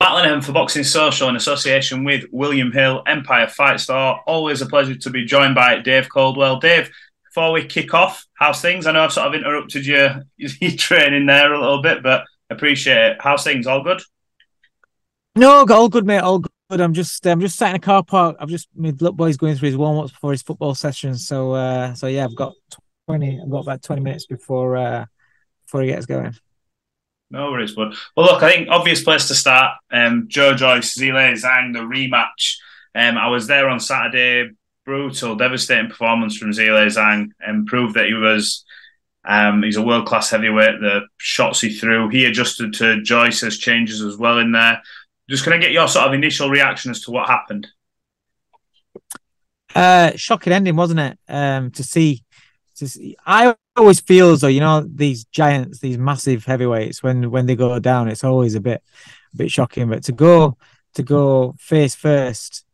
Battling for Boxing Social in association with William Hill, Empire Fight Store. Always a pleasure to be joined by Dave Coldwell. Dave, before we kick off, how's things? I know I've sort of interrupted your, your training there a little bit, but appreciate it. How's things? All good? No, all good, mate. All good. I'm just I'm just sat in a car park. I've just my little boy's going through his warm ups before his football session. So uh so yeah, I've got twenty I've got about twenty minutes before uh before he gets going. No worries, bud. Well, look, I think obvious place to start. Um, Joe Joyce, Zhilei Zhang, the rematch. Um, I was there on Saturday. Brutal, devastating performance from Zhilei Zhang, and proved that he was. Um, he's a world class heavyweight. The shots he threw, he adjusted to Joyce's changes as well in there. Just can I get your sort of initial reaction as to what happened? Uh, shocking ending, wasn't it? Um, to see, see, I always feel as though you know these giants, these massive heavyweights, when when they go down, it's always a bit, a bit shocking. But to go, to go face first,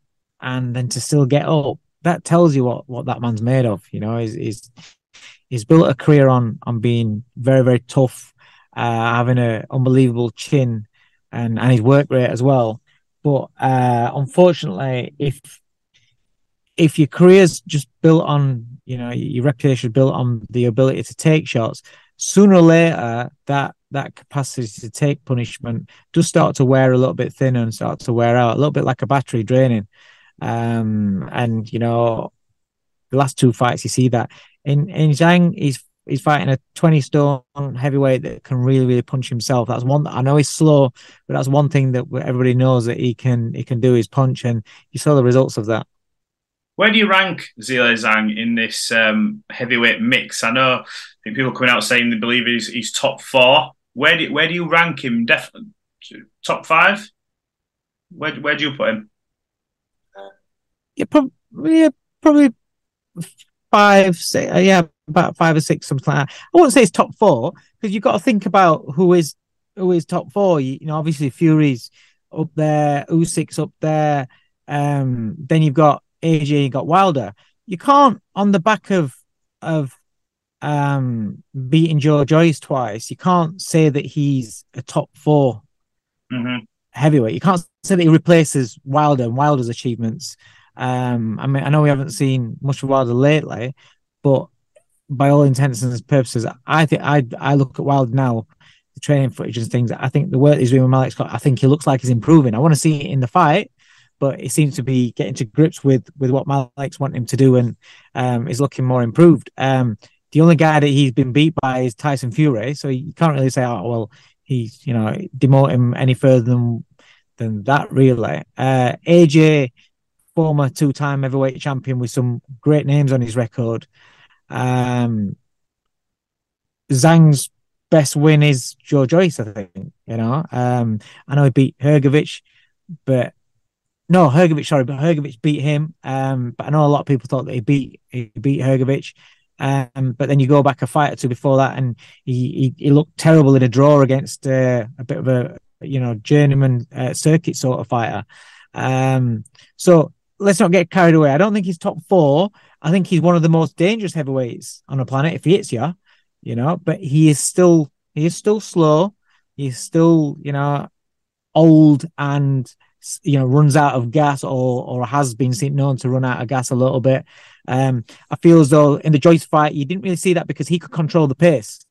and then to still get up, that tells you what what that man's made of. You know, he's he's, he's built a career on on being very very tough, uh, having an unbelievable chin, and and his work rate as well. But uh, unfortunately, if if your career's just built on, you know, your reputation is built on the ability to take shots, sooner or later that that capacity to take punishment does start to wear a little bit thinner and start to wear out, a little bit like a battery draining. Um, and you know, the last two fights you see that. In in Zhang, he's he's fighting a 20 stone heavyweight that can really really punch himself. That's one i know he's slow but that's one thing that everybody knows that he can he can do is punch and you saw the results of that Where do you rank Zhilei Zhang in this um, heavyweight mix? I know I think people coming out saying they believe he's, he's top four. Where do where do you rank him? Definitely top five. Where where do you put him? yeah, prob- yeah probably five six, uh, yeah about five or six something like that i wouldn't say it's top four because you've got to think about who is who is top four you, you know obviously fury's up there usyk's up there um then you've got aj you've got wilder. You can't on the back of of um beating joe joyce twice you can't say that he's a top 4 Mm-hmm. heavyweight. You can't say that he replaces wilder and wilder's achievements. Um i mean i know we haven't seen much of wilder lately but by all intents and purposes i think i i look at wilder now the training footage and things i think the work he's doing with malik scott i think he looks like he's improving. I want to see it in the fight but he seems to be getting to grips with with what Malik's wanting him to do and um, is looking more improved. Um, the only guy that he's been beat by is Tyson Fury, so you can't really say, oh well, he's you know demote him any further than than that really. Uh, AJ, former two time heavyweight champion with some great names on his record. Um, Zhang's best win is Joe Joyce, I think. You know, um, I know he beat Hrgovic, but no, Hrgovic, sorry, but Hrgovic beat him. Um, but I know a lot of people thought that he beat he beat Hrgovic. Um, but then you go back a fight or two before that, and he he, he looked terrible in a draw against uh, a bit of a you know, journeyman uh, circuit sort of fighter. Um, so let's not get carried away. I don't think he's top four. I think he's one of the most dangerous heavyweights on the planet if he hits you, you know. But he is still he is still slow. He's still you know old and you know runs out of gas or or has been seen known to run out of gas a little bit. Um, I feel as though in the Joyce fight you didn't really see that because he could control the pace.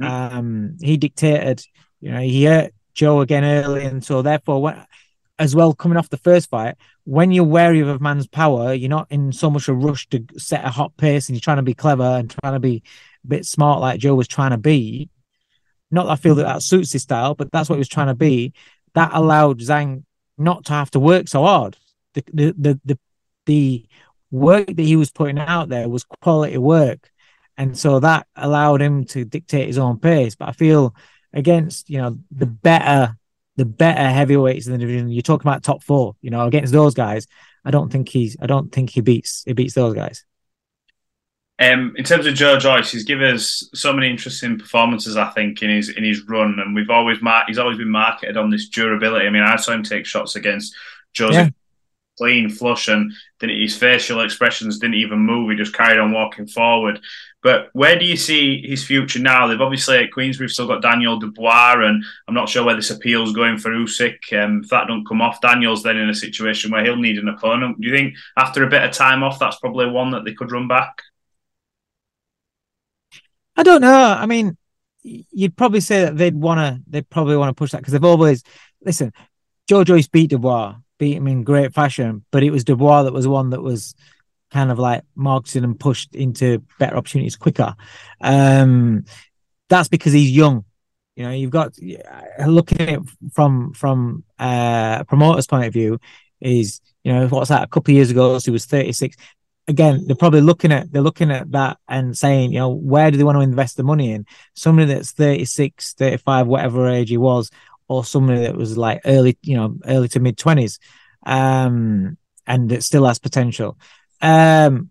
Mm. Um, he dictated. You know, he hurt Joe again early, and so therefore, when, as well, coming off the first fight, when you're wary of a man's power, you're not in so much a rush to set a hot pace, and you're trying to be clever and trying to be a bit smart, like Joe was trying to be. Not that I feel that that suits his style, but that's what he was trying to be. That allowed Zhang not to have to work so hard. The the the the, the work that he was putting out there was quality work and so that allowed him to dictate his own pace. But I feel against you know the better the better heavyweights in the division, you're talking about top four. You know, against those guys, I don't think he's I don't think he beats he beats those guys. Um, in terms of Joe Joyce, he's given us so many interesting performances. I think in his in his run, and we've always mar- he's always been marketed on this durability. I mean, I saw him take shots against Joseph clean flush and then his facial expressions didn't even move. He just carried on walking forward. But where do you see his future now? They've obviously at Queens we've still got Daniel Dubois, and I'm not sure where this appeal's going for Usyk. Um, if that don't come off, Daniel's then in a situation where he'll need an opponent. Do you think after a bit of time off, that's probably one that they could run back? I don't know. I mean, you'd probably say that they'd want to. They'd probably want to push that because they've always listen. Joe Joyce beat Dubois beat him in great fashion, but it was Dubois that was one that was kind of like marketed and pushed into better opportunities quicker. Um, that's because he's young. You know, you've got looking at it from from uh, a promoter's point of view is you know what's that? A couple of years ago, so he was thirty six. Again, they're probably looking at they're looking at that and saying, you know, where do they want to invest the money in? Somebody that's 36, 35, whatever age he was, or somebody that was like early, you know, early to mid twenties, um, and it still has potential. Um,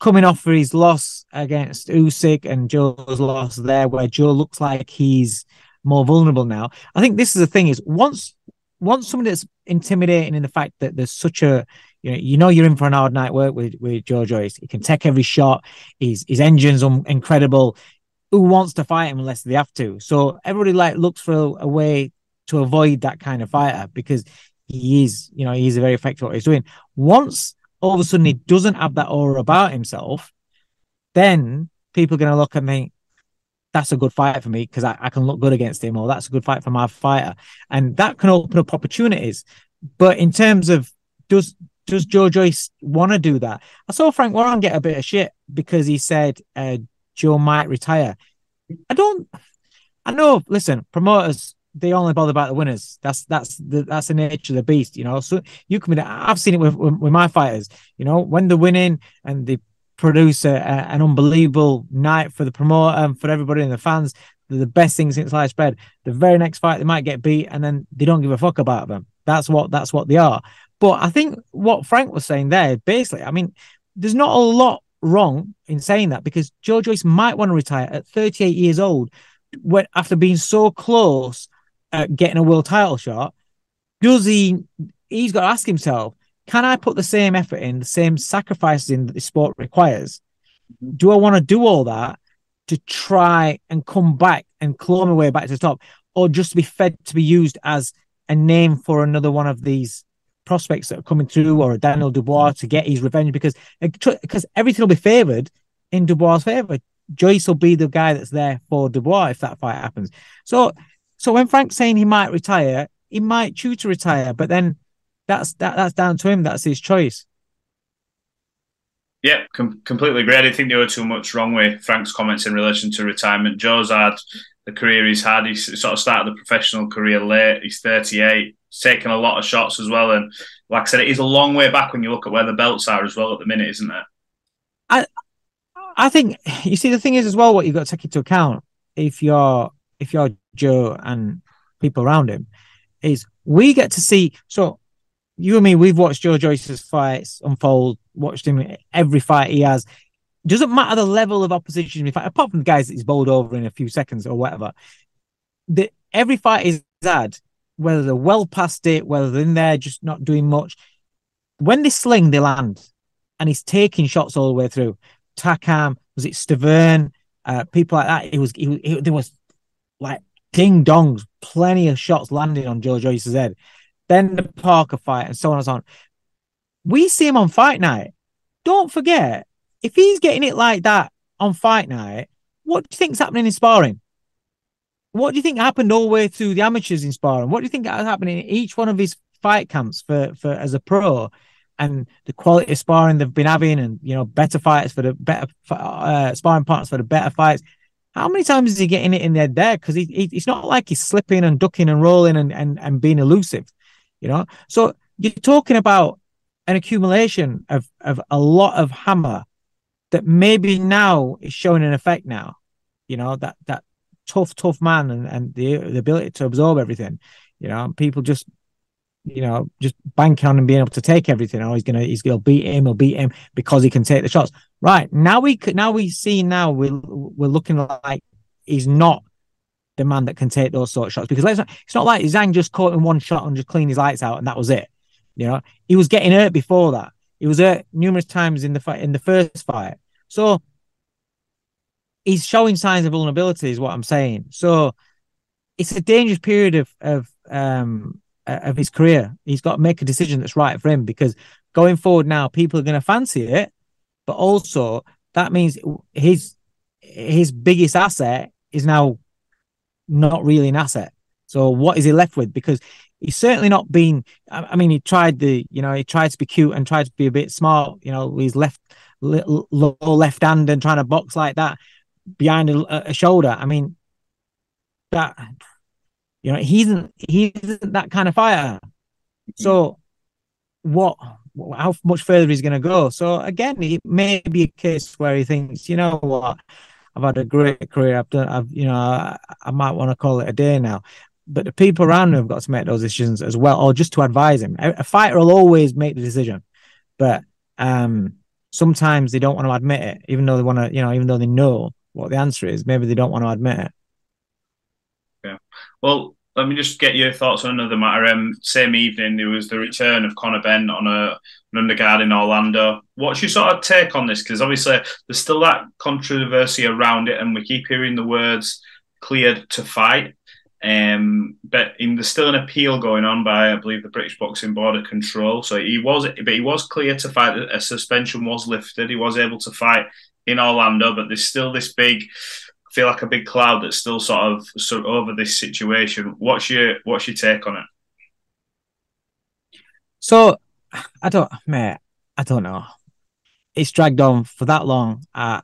coming off for his loss against Usyk and Joe's loss there, where Joe looks like he's more vulnerable now. I think this is the thing: is once once somebody that's intimidating in the fact that there's such a you know, you know you're in for an hard night work with with Joe Joyce. He can take every shot. His his engine's un- incredible. Who wants to fight him unless they have to? So everybody like looks for a, a way to avoid that kind of fighter because he is, you know, he's a very effective what he's doing. Once all of a sudden he doesn't have that aura about himself, then people are going to look and think, that's a good fight for me because I, I, can look good against him, or that's a good fight for my fighter. And that can open up opportunities. But in terms of does does Joe Joyce want to do that? I saw Frank Warren get a bit of shit because he said uh, Joe might retire. I don't. I know. Listen, promoters they only bother about the winners. That's that's the that's the nature of the beast, you know. So you can. I've seen it with with my fighters. You know, when they're winning and they produce a, a, an unbelievable night for the promoter and for everybody and the fans. They're the best thing since sliced bread. The very next fight they might get beat, and then they don't give a fuck about them. That's what that's what they are. But I think what Frank was saying there, basically, I mean, there's not a lot wrong in saying that because Joe Joyce might want to retire at 38 years old, when after being so close at getting a world title shot, does he? He's got to ask himself: Can I put the same effort in, the same sacrifices in that the sport requires? Mm-hmm. Do I want to do all that to try and come back and claw my way back to the top, or just to be fed to be used as a name for another one of these prospects that are coming through, or a Daniel Dubois to get his revenge? Because because everything will be favoured in Dubois' favour. Joyce will be the guy that's there for Dubois if that fight happens. So so when Frank's saying he might retire, he might choose to retire, but then that's that, that's down to him. That's his choice. Yeah, com- completely agree. I didn't think there were too much wrong with Frank's comments in relation to retirement. Joe's had the career he's had. He's sort of started the professional career late. He's 38. He's taken a lot of shots as well. And like I said, it is a long way back when you look at where the belts are as well at the minute, isn't it? I I think you see the thing is as well what you've got to take into account if you're if you're Joe and people around him, is we get to see. So you and me, we've watched Joe Joyce's fights unfold, watched him every fight he has. Doesn't matter the level of opposition, in fact, apart from the guys that he's bowled over in a few seconds or whatever. The every fight is had, whether they're well past it, whether they're in there just not doing much. When they sling, they land, and he's taking shots all the way through. Takam, was it Stiverne, uh, people like that. It was, there was like ding dongs, plenty of shots landing on Joe Joyce's head. Then the Parker fight and so on and so on. We see him on fight night. Don't forget, if he's getting it like that on fight night, what do you think's happening in sparring? What do you think happened all the way through the amateurs in sparring? What do you think is happening in each one of his fight camps for, for as a pro? And the quality of sparring they've been having, and you know, better fights for the better uh, sparring partners for the better fights. How many times is he getting it in there there? Because he, he, it's not like he's slipping and ducking and rolling and, and, and being elusive, you know. So you're talking about an accumulation of of a lot of hammer that maybe now is showing an effect now. You know that that tough, tough man and, and the the ability to absorb everything. You know, people just you know just bank on him being able to take everything. Oh, he's gonna he's gonna beat him. He'll beat him because he can take the shots. Right now we could now we see now we're we're looking like he's not the man that can take those sort of shots because not, it's not like Zhang just caught in one shot and just cleaned his lights out and that was it. You know, he was getting hurt before that. He was hurt numerous times in the fight in the first fight. So he's showing signs of vulnerability, is what I'm saying. So it's a dangerous period of of um of his career. He's got to make a decision that's right for him because going forward now, people are going to fancy it, but also that means his his biggest asset is now not really an asset. So what is he left with? Because he's certainly not been. I mean, he tried the, you know, he tried to be cute and tried to be a bit smart. You know, he's left low left hand and trying to box like that behind a, a shoulder. I mean, that you know, he isn't he isn't that kind of fighter. Mm-hmm. So, what? How much further he's going to go? So again, it may be a case where he thinks, you know what, I've had a great career. I've done. I've you know, I, I might want to call it a day now but the people around him have got to make those decisions as well, or just to advise him. A, fighter will always make the decision, but um, sometimes they don't want to admit it, even though they want to, you know, even though they know what the answer is, maybe they don't want to admit it. Yeah. Well, let me just get your thoughts on another matter. Um, same evening, there was the return of Conor Benn on a an in Orlando. What's your sort of take on this? Because obviously there's still that controversy around it, and we keep hearing the words "cleared to fight." Um, but in, there's still an appeal going on by, I believe, the British Boxing Board of Control. So he was, but he was clear to fight. A suspension was lifted. He was able to fight in Orlando, but there's still this big, I feel like a big cloud that's still sort of sort of over this situation. What's your What's your take on it? So, I don't, mate. I don't know. It's dragged on for that long. Uh,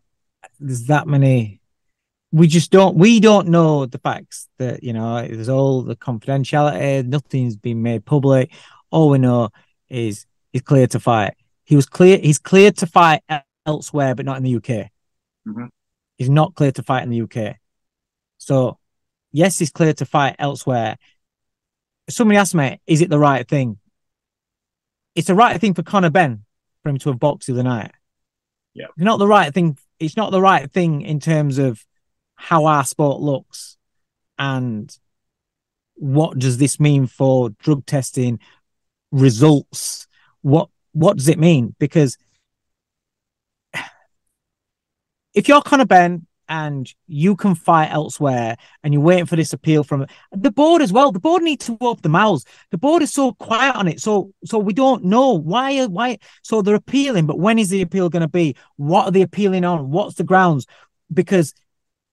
there's that many we just don't we don't know the facts that you know there's all the confidentiality nothing's been made public. All we know is he's clear to fight. He was clear he's clear to fight elsewhere but not in the uk mm-hmm. he's not clear to fight in the uk so yes he's clear to fight elsewhere. Somebody asked me is it the right thing? It's the right thing for conor benn for him to have boxed the other night. Yeah. It's not the right thing it's not the right thing in terms of how our sport looks and what does this mean for drug testing results? What what does it mean? Because if you're Conor Benn and you can fight elsewhere and you're waiting for this appeal from the board as well the board needs to open the mouths. The board is so quiet on it. So so we don't know why why so they're appealing but when is the appeal going to be? What are they appealing on? What's the grounds? Because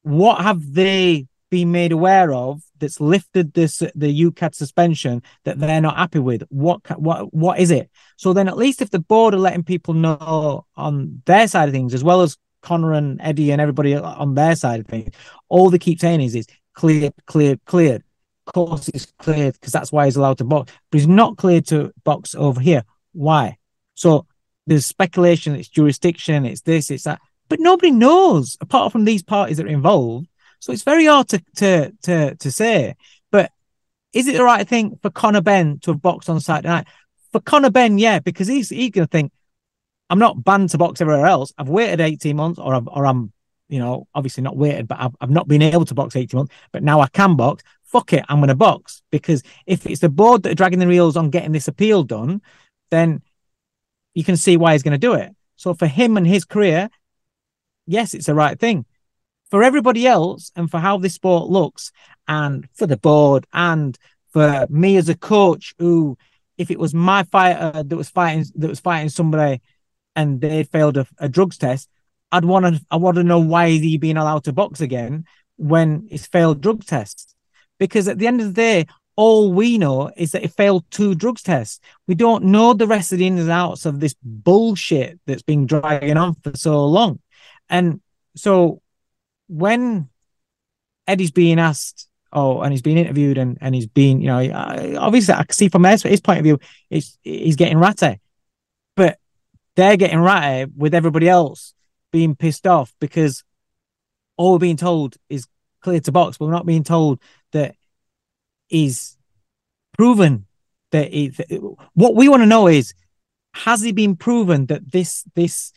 what have they been made aware of that's lifted this the UKAD suspension that they're not happy with? What what what is it? So then, at least if the board are letting people know on their side of things, as well as Conor and Eddie and everybody on their side of things, all they keep saying is is cleared, cleared, cleared. Course, it's cleared because that's why he's allowed to box, but he's not cleared to box over here. Why? So there's speculation. It's jurisdiction. It's this. It's that but nobody knows apart from these parties that are involved. So it's very hard to to to to say. But is it the right thing for Conor Benn to have boxed on Saturday night? For Conor Benn, yeah, because he's he's to think I'm not banned to box everywhere else. I've waited 18 months, or i or I'm you know obviously not waited, but I've, I've not been able to box 18 months. But now I can box. fuck it, I'm to box because if it's the board that are dragging the reels on getting this appeal done, then you can see why he's going to do it. So for him and his career, yes, it's the right thing. For everybody else and for how this sport looks, and for the board, and for me as a coach, who, if it was my fighter that was fighting that was fighting somebody, and they failed a, a drugs test, I'd want to I want to know why is he being allowed to box again when it's failed drug tests? Because at the end of the day, all we know is that it failed two drugs tests. We don't know the rest of the ins and outs of this bullshit that's been dragging on for so long. And so when Eddie's being asked, oh, and he's being interviewed and, and he's being, you know, obviously I can see from his, his point of view, it's, he's getting ratty, but they're getting ratty with everybody else being pissed off because all we're being told is clear to box, but we're not being told that is proven that he, what we want to know is has he been proven that this this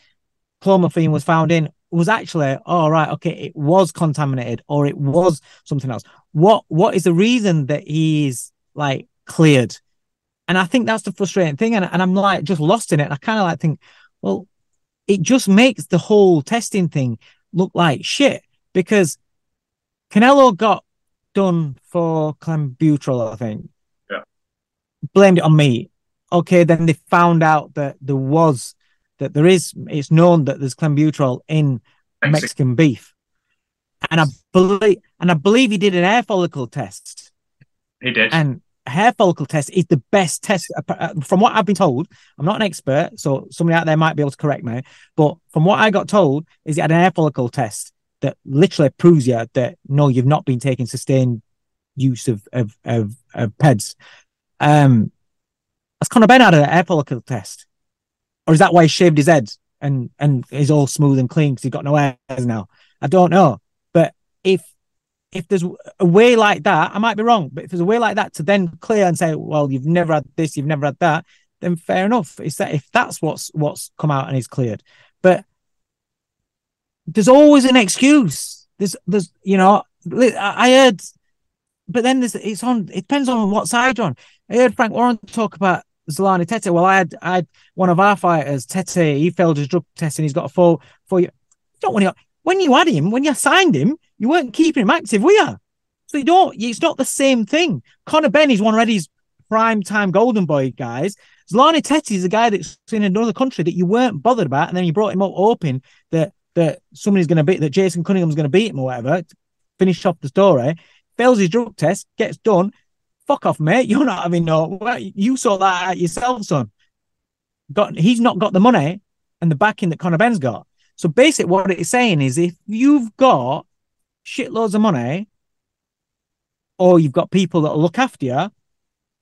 clomiphene was found in was actually all oh, right okay it was contaminated or it was something else what what is the reason that he's like cleared and i think that's the frustrating thing and, and i'm like just lost in it and i kind of like think well it just makes the whole testing thing look like shit because canelo got done for clenbuterol, I think. Yeah. Blamed it on me. Okay, then they found out that there was that there is it's known that there's clenbuterol in Mexican, Mexican beef. And I believe and I believe he did an hair follicle test. He did. And hair follicle test is the best test uh, from what I've been told. I'm not an expert, so somebody out there might be able to correct me. But from what I got told, is he had an hair follicle test that literally proves you that no, you've not been taking sustained use of of of, of PEDs. Um, has Conor Benn had an hair follicle test, or is that why he shaved his head and and is all smooth and clean because he's got no hairs now? I don't know, but if if there's a way like that, I might be wrong, but if there's a way like that to then clear and say, well, you've never had this, you've never had that, then fair enough. Is that if that's what's what's come out and is cleared, but there's always an excuse. There's, there's, you know, I heard, but then there's, it's on, it depends on what side you're on. I heard Frank Warren talk about Zolani Tete. Well, I had, I had one of our fighters, Tete, he failed his drug test and he's got a four, year. You don't want to, when you had him, when you signed him, you weren't keeping him active, were you? So you don't, it's not the same thing. Benn is one of Eddie's prime time golden boy guys. Zolani Tete is a guy that's in another country that you weren't bothered about, and then you brought him up hoping that that somebody's going to beat that Jason Cunningham's going to beat him or whatever. Finish off the story. Fails his drug test, gets done. Fuck off, mate. You're not having no. You saw that out yourself, son. Got he's not got the money and the backing that Conor Benn's got. So basically, what it's saying is, if you've got shitloads of money, or you've got people that look after you,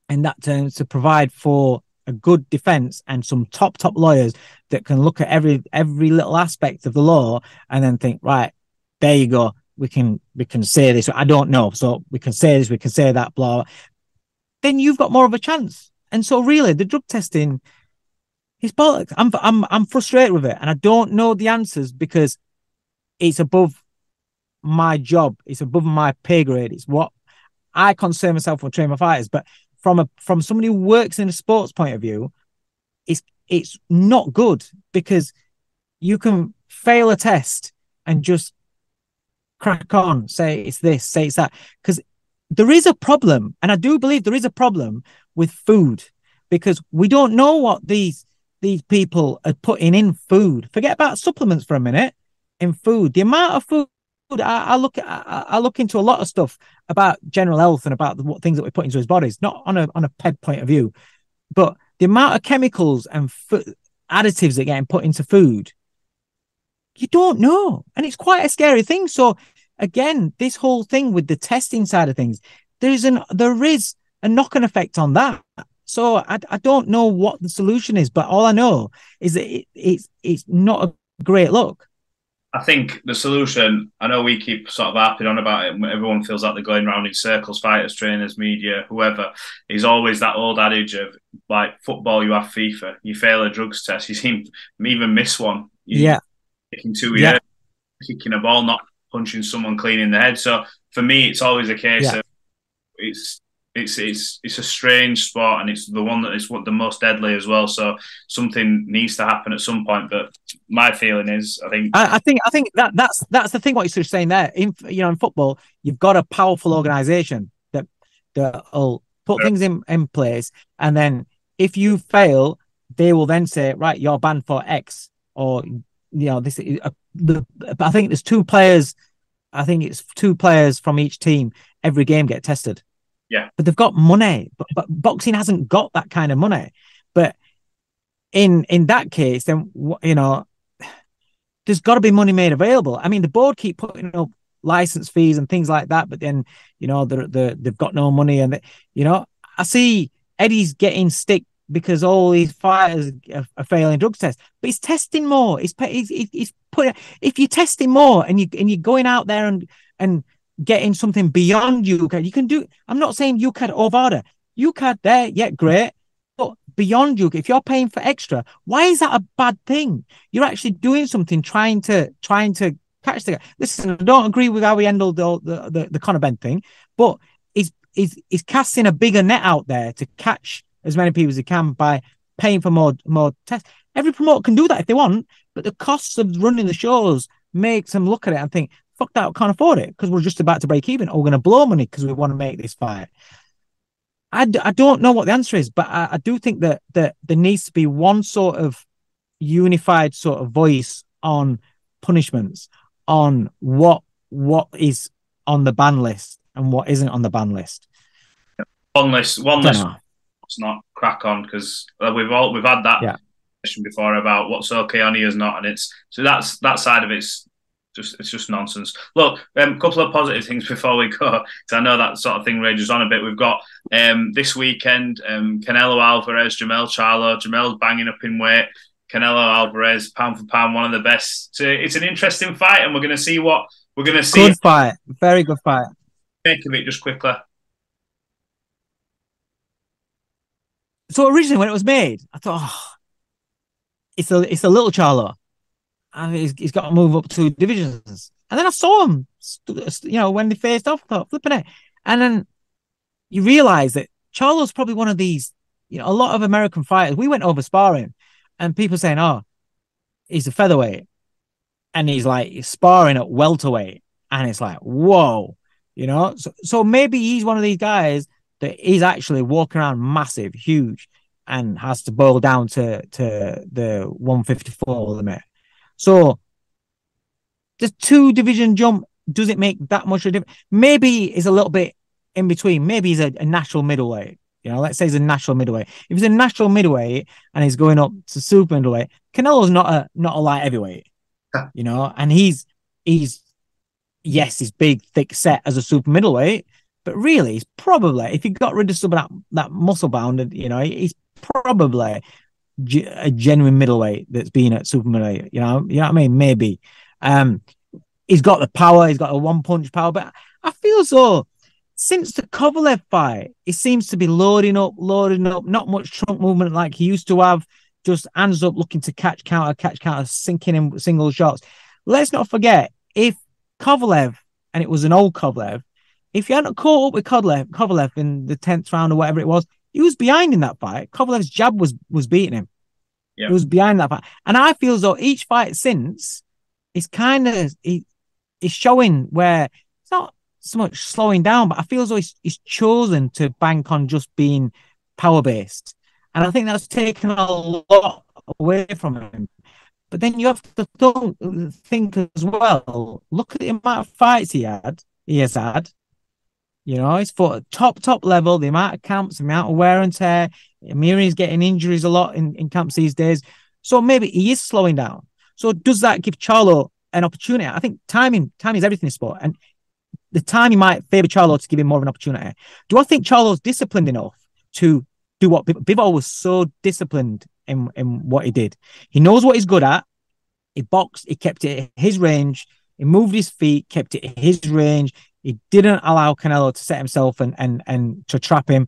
and that turns to provide for a good defense and some top top lawyers that can look at every every little aspect of the law and then think right there you go we can we can say this i don't know so we can say this we can say that blah then you've got more of a chance. And so really the drug testing is bollocks. I'm i'm i'm frustrated with it and i don't know the answers because it's above my job. It's above my pay grade. It's what i concern myself with training my fighters. But from a from somebody who works in a sports point of view, it's it's not good because you can fail a test and just crack on, say it's this, say it's that. Because there is a problem, and I do believe there is a problem with food because we don't know what these these people are putting in food. Forget about supplements for a minute. In food, the amount of food I, I look I, I, look into a lot of stuff about general health and about the, what things that we put into his bodies, not on a on a ped point of view, but the amount of chemicals and additives that are getting put into food, you don't know, and it's quite a scary thing. So again, this whole thing with the testing side of things, there's an there is a knock on effect on that. So I, I don't know what the solution is, but all I know is that it, it's it's not a great look. I think the solution, I know we keep sort of harping on about it, everyone feels like they're going around in circles, fighters, trainers, media, whoever, is always that old adage of like football, you have FIFA, you fail a drugs test, you seem even miss one. You, yeah. Kicking two yeah. years, kicking a ball, not punching someone clean in the head. So for me, it's always a case yeah. of it's it's it's it's a strange sport and it's the one that is what the most deadly as well. So something needs to happen at some point. But my feeling is, I think, I, I think, I think that that's that's the thing. What you're saying there, in you know, in football, you've got a powerful organisation that that'll put Yeah. things in in place, and then if you fail, they will then say, right, you're banned for X, or you know, this. is a- The I think there's two players. I think it's two players from each team. Every game get tested. Yeah. but they've got money. But, but boxing hasn't got that kind of money. But in in that case, then you know, there's got to be money made available. I mean, the board keep putting up license fees and things like that, but then you know they're, they're, they've got no money, and they, you know, I see Eddie's getting stick because all these fighters are, failing drug tests, but he's testing more. He's he's, he's, putting if you're testing more and you and you're going out there and and getting something beyond UKAD, you can do. I'm not saying UKAD order. UKAD there, yeah, great. But beyond you, if you're paying for extra, why is that a bad thing? You're actually doing something, trying to trying to catch the guy. Listen, I don't agree with how we handled the the the, the Conor Benn thing, but he's he's he's casting a bigger net out there to catch as many people as he can by paying for more more tests. Every promoter can do that if they want, but the costs of running the shows makes them look at it and think, "Fuck that, I can't afford it because we're just about to break even, or we're going to blow money because we want to make this fight." I, d- I don't know what the answer is, but I, I do think that that there needs to be one sort of unified sort of voice on punishments, on what what is on the ban list and what isn't on the ban list. one list, one list, know. Let's not crack on because we've all we've had that Yeah. question before about what's okay on is not, and it's so that's that side of it's just it's just nonsense. Look, a um, couple of positive things before we go, because I know that sort of thing rages on a bit. We've got um, this weekend um, Canelo Alvarez, Jermell Charlo. Jermell's banging up in weight. Canelo Alvarez, pound for pound, one of the best. So it's an interesting fight, and we're going to see what we're going to see Good fight, very good fight. make of it just quickly. So originally when it was made, I thought, oh, it's a it's a little Charlo, and he's, he's got to move up two divisions. And then I saw him, you know, when they faced off, I thought flipping it, and then you realize that Charlo's probably one of these, you know, a lot of American fighters. We went over sparring, and people saying, oh, he's a featherweight, and he's like sparring at welterweight, and it's like, whoa, you know. So so maybe he's one of these guys that he's actually walking around massive, huge, and has to boil down to to the 154 limit. So the two division jump doesn't make that much of a difference. Maybe he's a little bit in between. Maybe he's a, a natural middleweight. You know, let's say he's a natural middleweight. If he's a natural middleweight and he's going up to super middleweight, Canelo's not a not a light heavyweight. Ah. You know, and he's he's yes, he's big, thick set as a super middleweight, but really, he's probably if he got rid of some of that that muscle bound, you know, he's probably a genuine middleweight that's been at super middleweight. You know, you know what I mean? Maybe. Um, he's got the power. He's got a one punch power, but I feel so. Since the Kovalev fight, he seems to be loading up, loading up. Not much trunk movement like he used to have. Just hands up, looking to catch counter, catch counter, sinking in single shots. Let's not forget if Kovalev, and it was an old Kovalev, if you hadn't caught up with Kovalev, Kovalev in the tenth round or whatever it was, he was behind in that fight. Kovalev's jab was was beating him. Yeah. He was behind that fight, and I feel as though each fight since is kind of is showing where it's not so much slowing down, but I feel as though he's, he's chosen to bank on just being power based, and I think that's taken a lot away from him. But then you have to th- think as well. Look at the amount of fights he had. He has had. You know, fought at top top level. The amount of camps, the amount of wear and tear. Amiri's getting injuries a lot in, in camps these days. So maybe he is slowing down. So does that give Charlo an opportunity? I think timing timing is everything in sport, and the timing might favor Charlo to give him more of an opportunity. Do I think Charlo's disciplined enough to do what Biv- Bivol was so disciplined in in what he did? He knows what he's good at. He boxed. He kept it his range. He moved his feet, kept it his range. He didn't allow Canelo to set himself and and and to trap him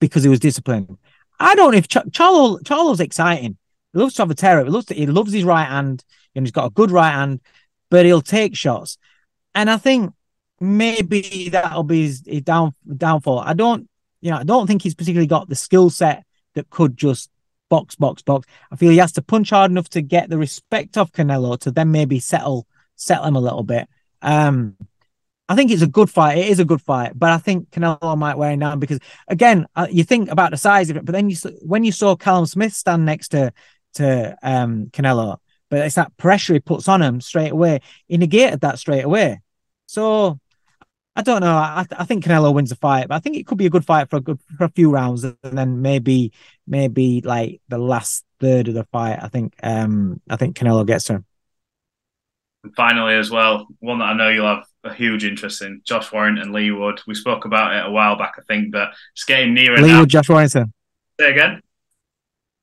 because he was disciplined. I don't know if Ch- Charlo Charlo's exciting. He loves to have a terror. He loves to, he loves his right hand and he's got a good right hand, but he'll take shots. And I think maybe that'll be his, his down downfall. I don't, you know, I don't think he's particularly got the skill set that could just box, box, box. I feel he has to punch hard enough to get the respect of Canelo to then maybe settle settle him a little bit. Um, I think it's a good fight. It is a good fight, but I think Canelo might wear him down because again, uh, you think about the size of it, but then you when you saw Callum Smith stand next to to um, Canelo, but it's that pressure he puts on him straight away. He negated that straight away. So I don't know. I, I think Canelo wins the fight, but I think it could be a good fight for a good for a few rounds, and then maybe maybe like the last third of the fight. I think um I think Canelo gets him. And finally, as well, one that I know you'll have a huge interest in: Josh Warrington, Leigh Wood. We spoke about it a while back, I think, but it's getting nearer. Now. Wood, Josh Warrington. Say again.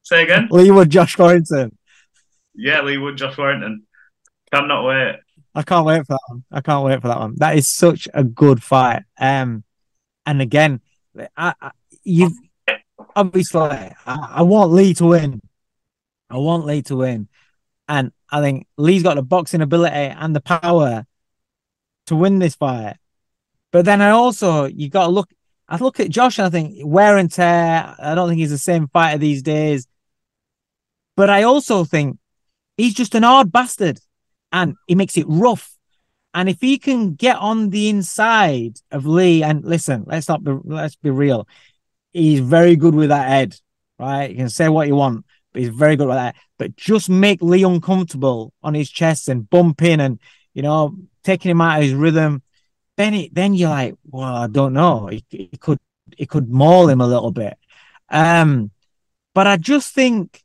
Say again. Leigh Wood, Josh Warrington. Yeah, Leigh Wood, Josh Warrington. Cannot wait. I can't wait for that one. I can't wait for that one. That is such a good fight. Um, and again, I, I you've obviously I, I want Leigh to win. I want Leigh to win, and I think Leigh's got the boxing ability and the power to win this fight. But then I also you got to look. I look at Josh and I think wear and tear. I don't think he's the same fighter these days. But I also think he's just an hard bastard and he makes it rough. And if he can get on the inside of Leigh, and listen, let's not be let's be real, he's very good with that head, right? You can say what you want, but he's very good with that. But just make Leigh uncomfortable on his chest and bump in and you know taking him out of his rhythm. Then it, then you're like, well, I don't know. He could he could maul him a little bit. Um, but I just think,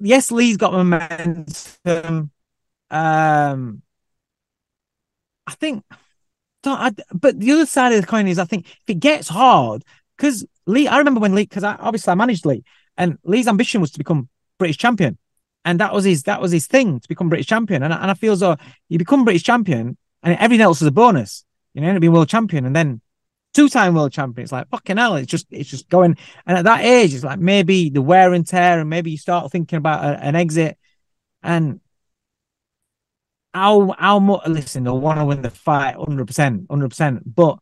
yes, Leigh's got momentum. Um, I think, don't I, but the other side of the coin is, I think if it gets hard, because Leigh, I remember when Leigh, because I obviously I managed Leigh, and Leigh's ambition was to become British champion, and that was his that was his thing to become British champion, and and I feel as though you become British champion, and everything else is a bonus. You know, being world champion, and then two time world champion. It's like fucking hell. It's just it's just going, and at that age, it's like maybe the wear and tear, and maybe you start thinking about a, an exit, and how how much listen, they want to win the fight 100%, 100%. But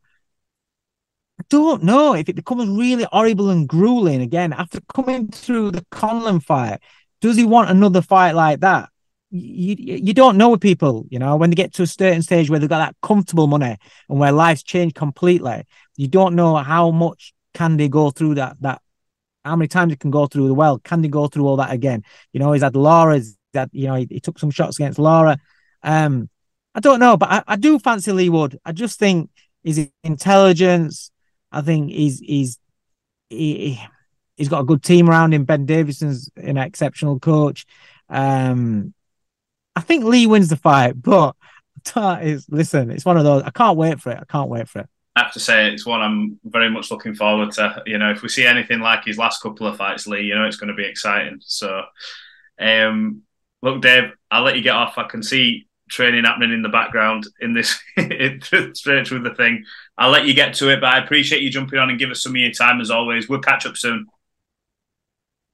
I don't know if it becomes really horrible and grueling again after coming through the Conlan fight. Does he want another fight like that? You, you don't know with people, you know, when they get to a certain stage where they've got that comfortable money and where life's changed completely, you don't know how much can they go through that that how many times they can go through the well. Can they go through all that again? You know, he's had Lara's that, you know, he, he took some shots against Laura. Um, I don't know, but I, I do fancy Leigh Wood. I just think his intelligence. I think he's he's he, he's got a good team around him. Ben Davison's an exceptional coach. Um, I think Leigh wins the fight, but is listen, it's one of those. I can't wait for it. I can't wait for it. I have to say it's one I'm very much looking forward to. You know, if we see anything like his last couple of fights, Leigh, you know it's going to be exciting. So, um, look, Dave, I'll let you get off. I can see training happening in the background in this straight through the thing. I'll let you get to it, but I appreciate you jumping on and give us some of your time as always. We'll catch up soon.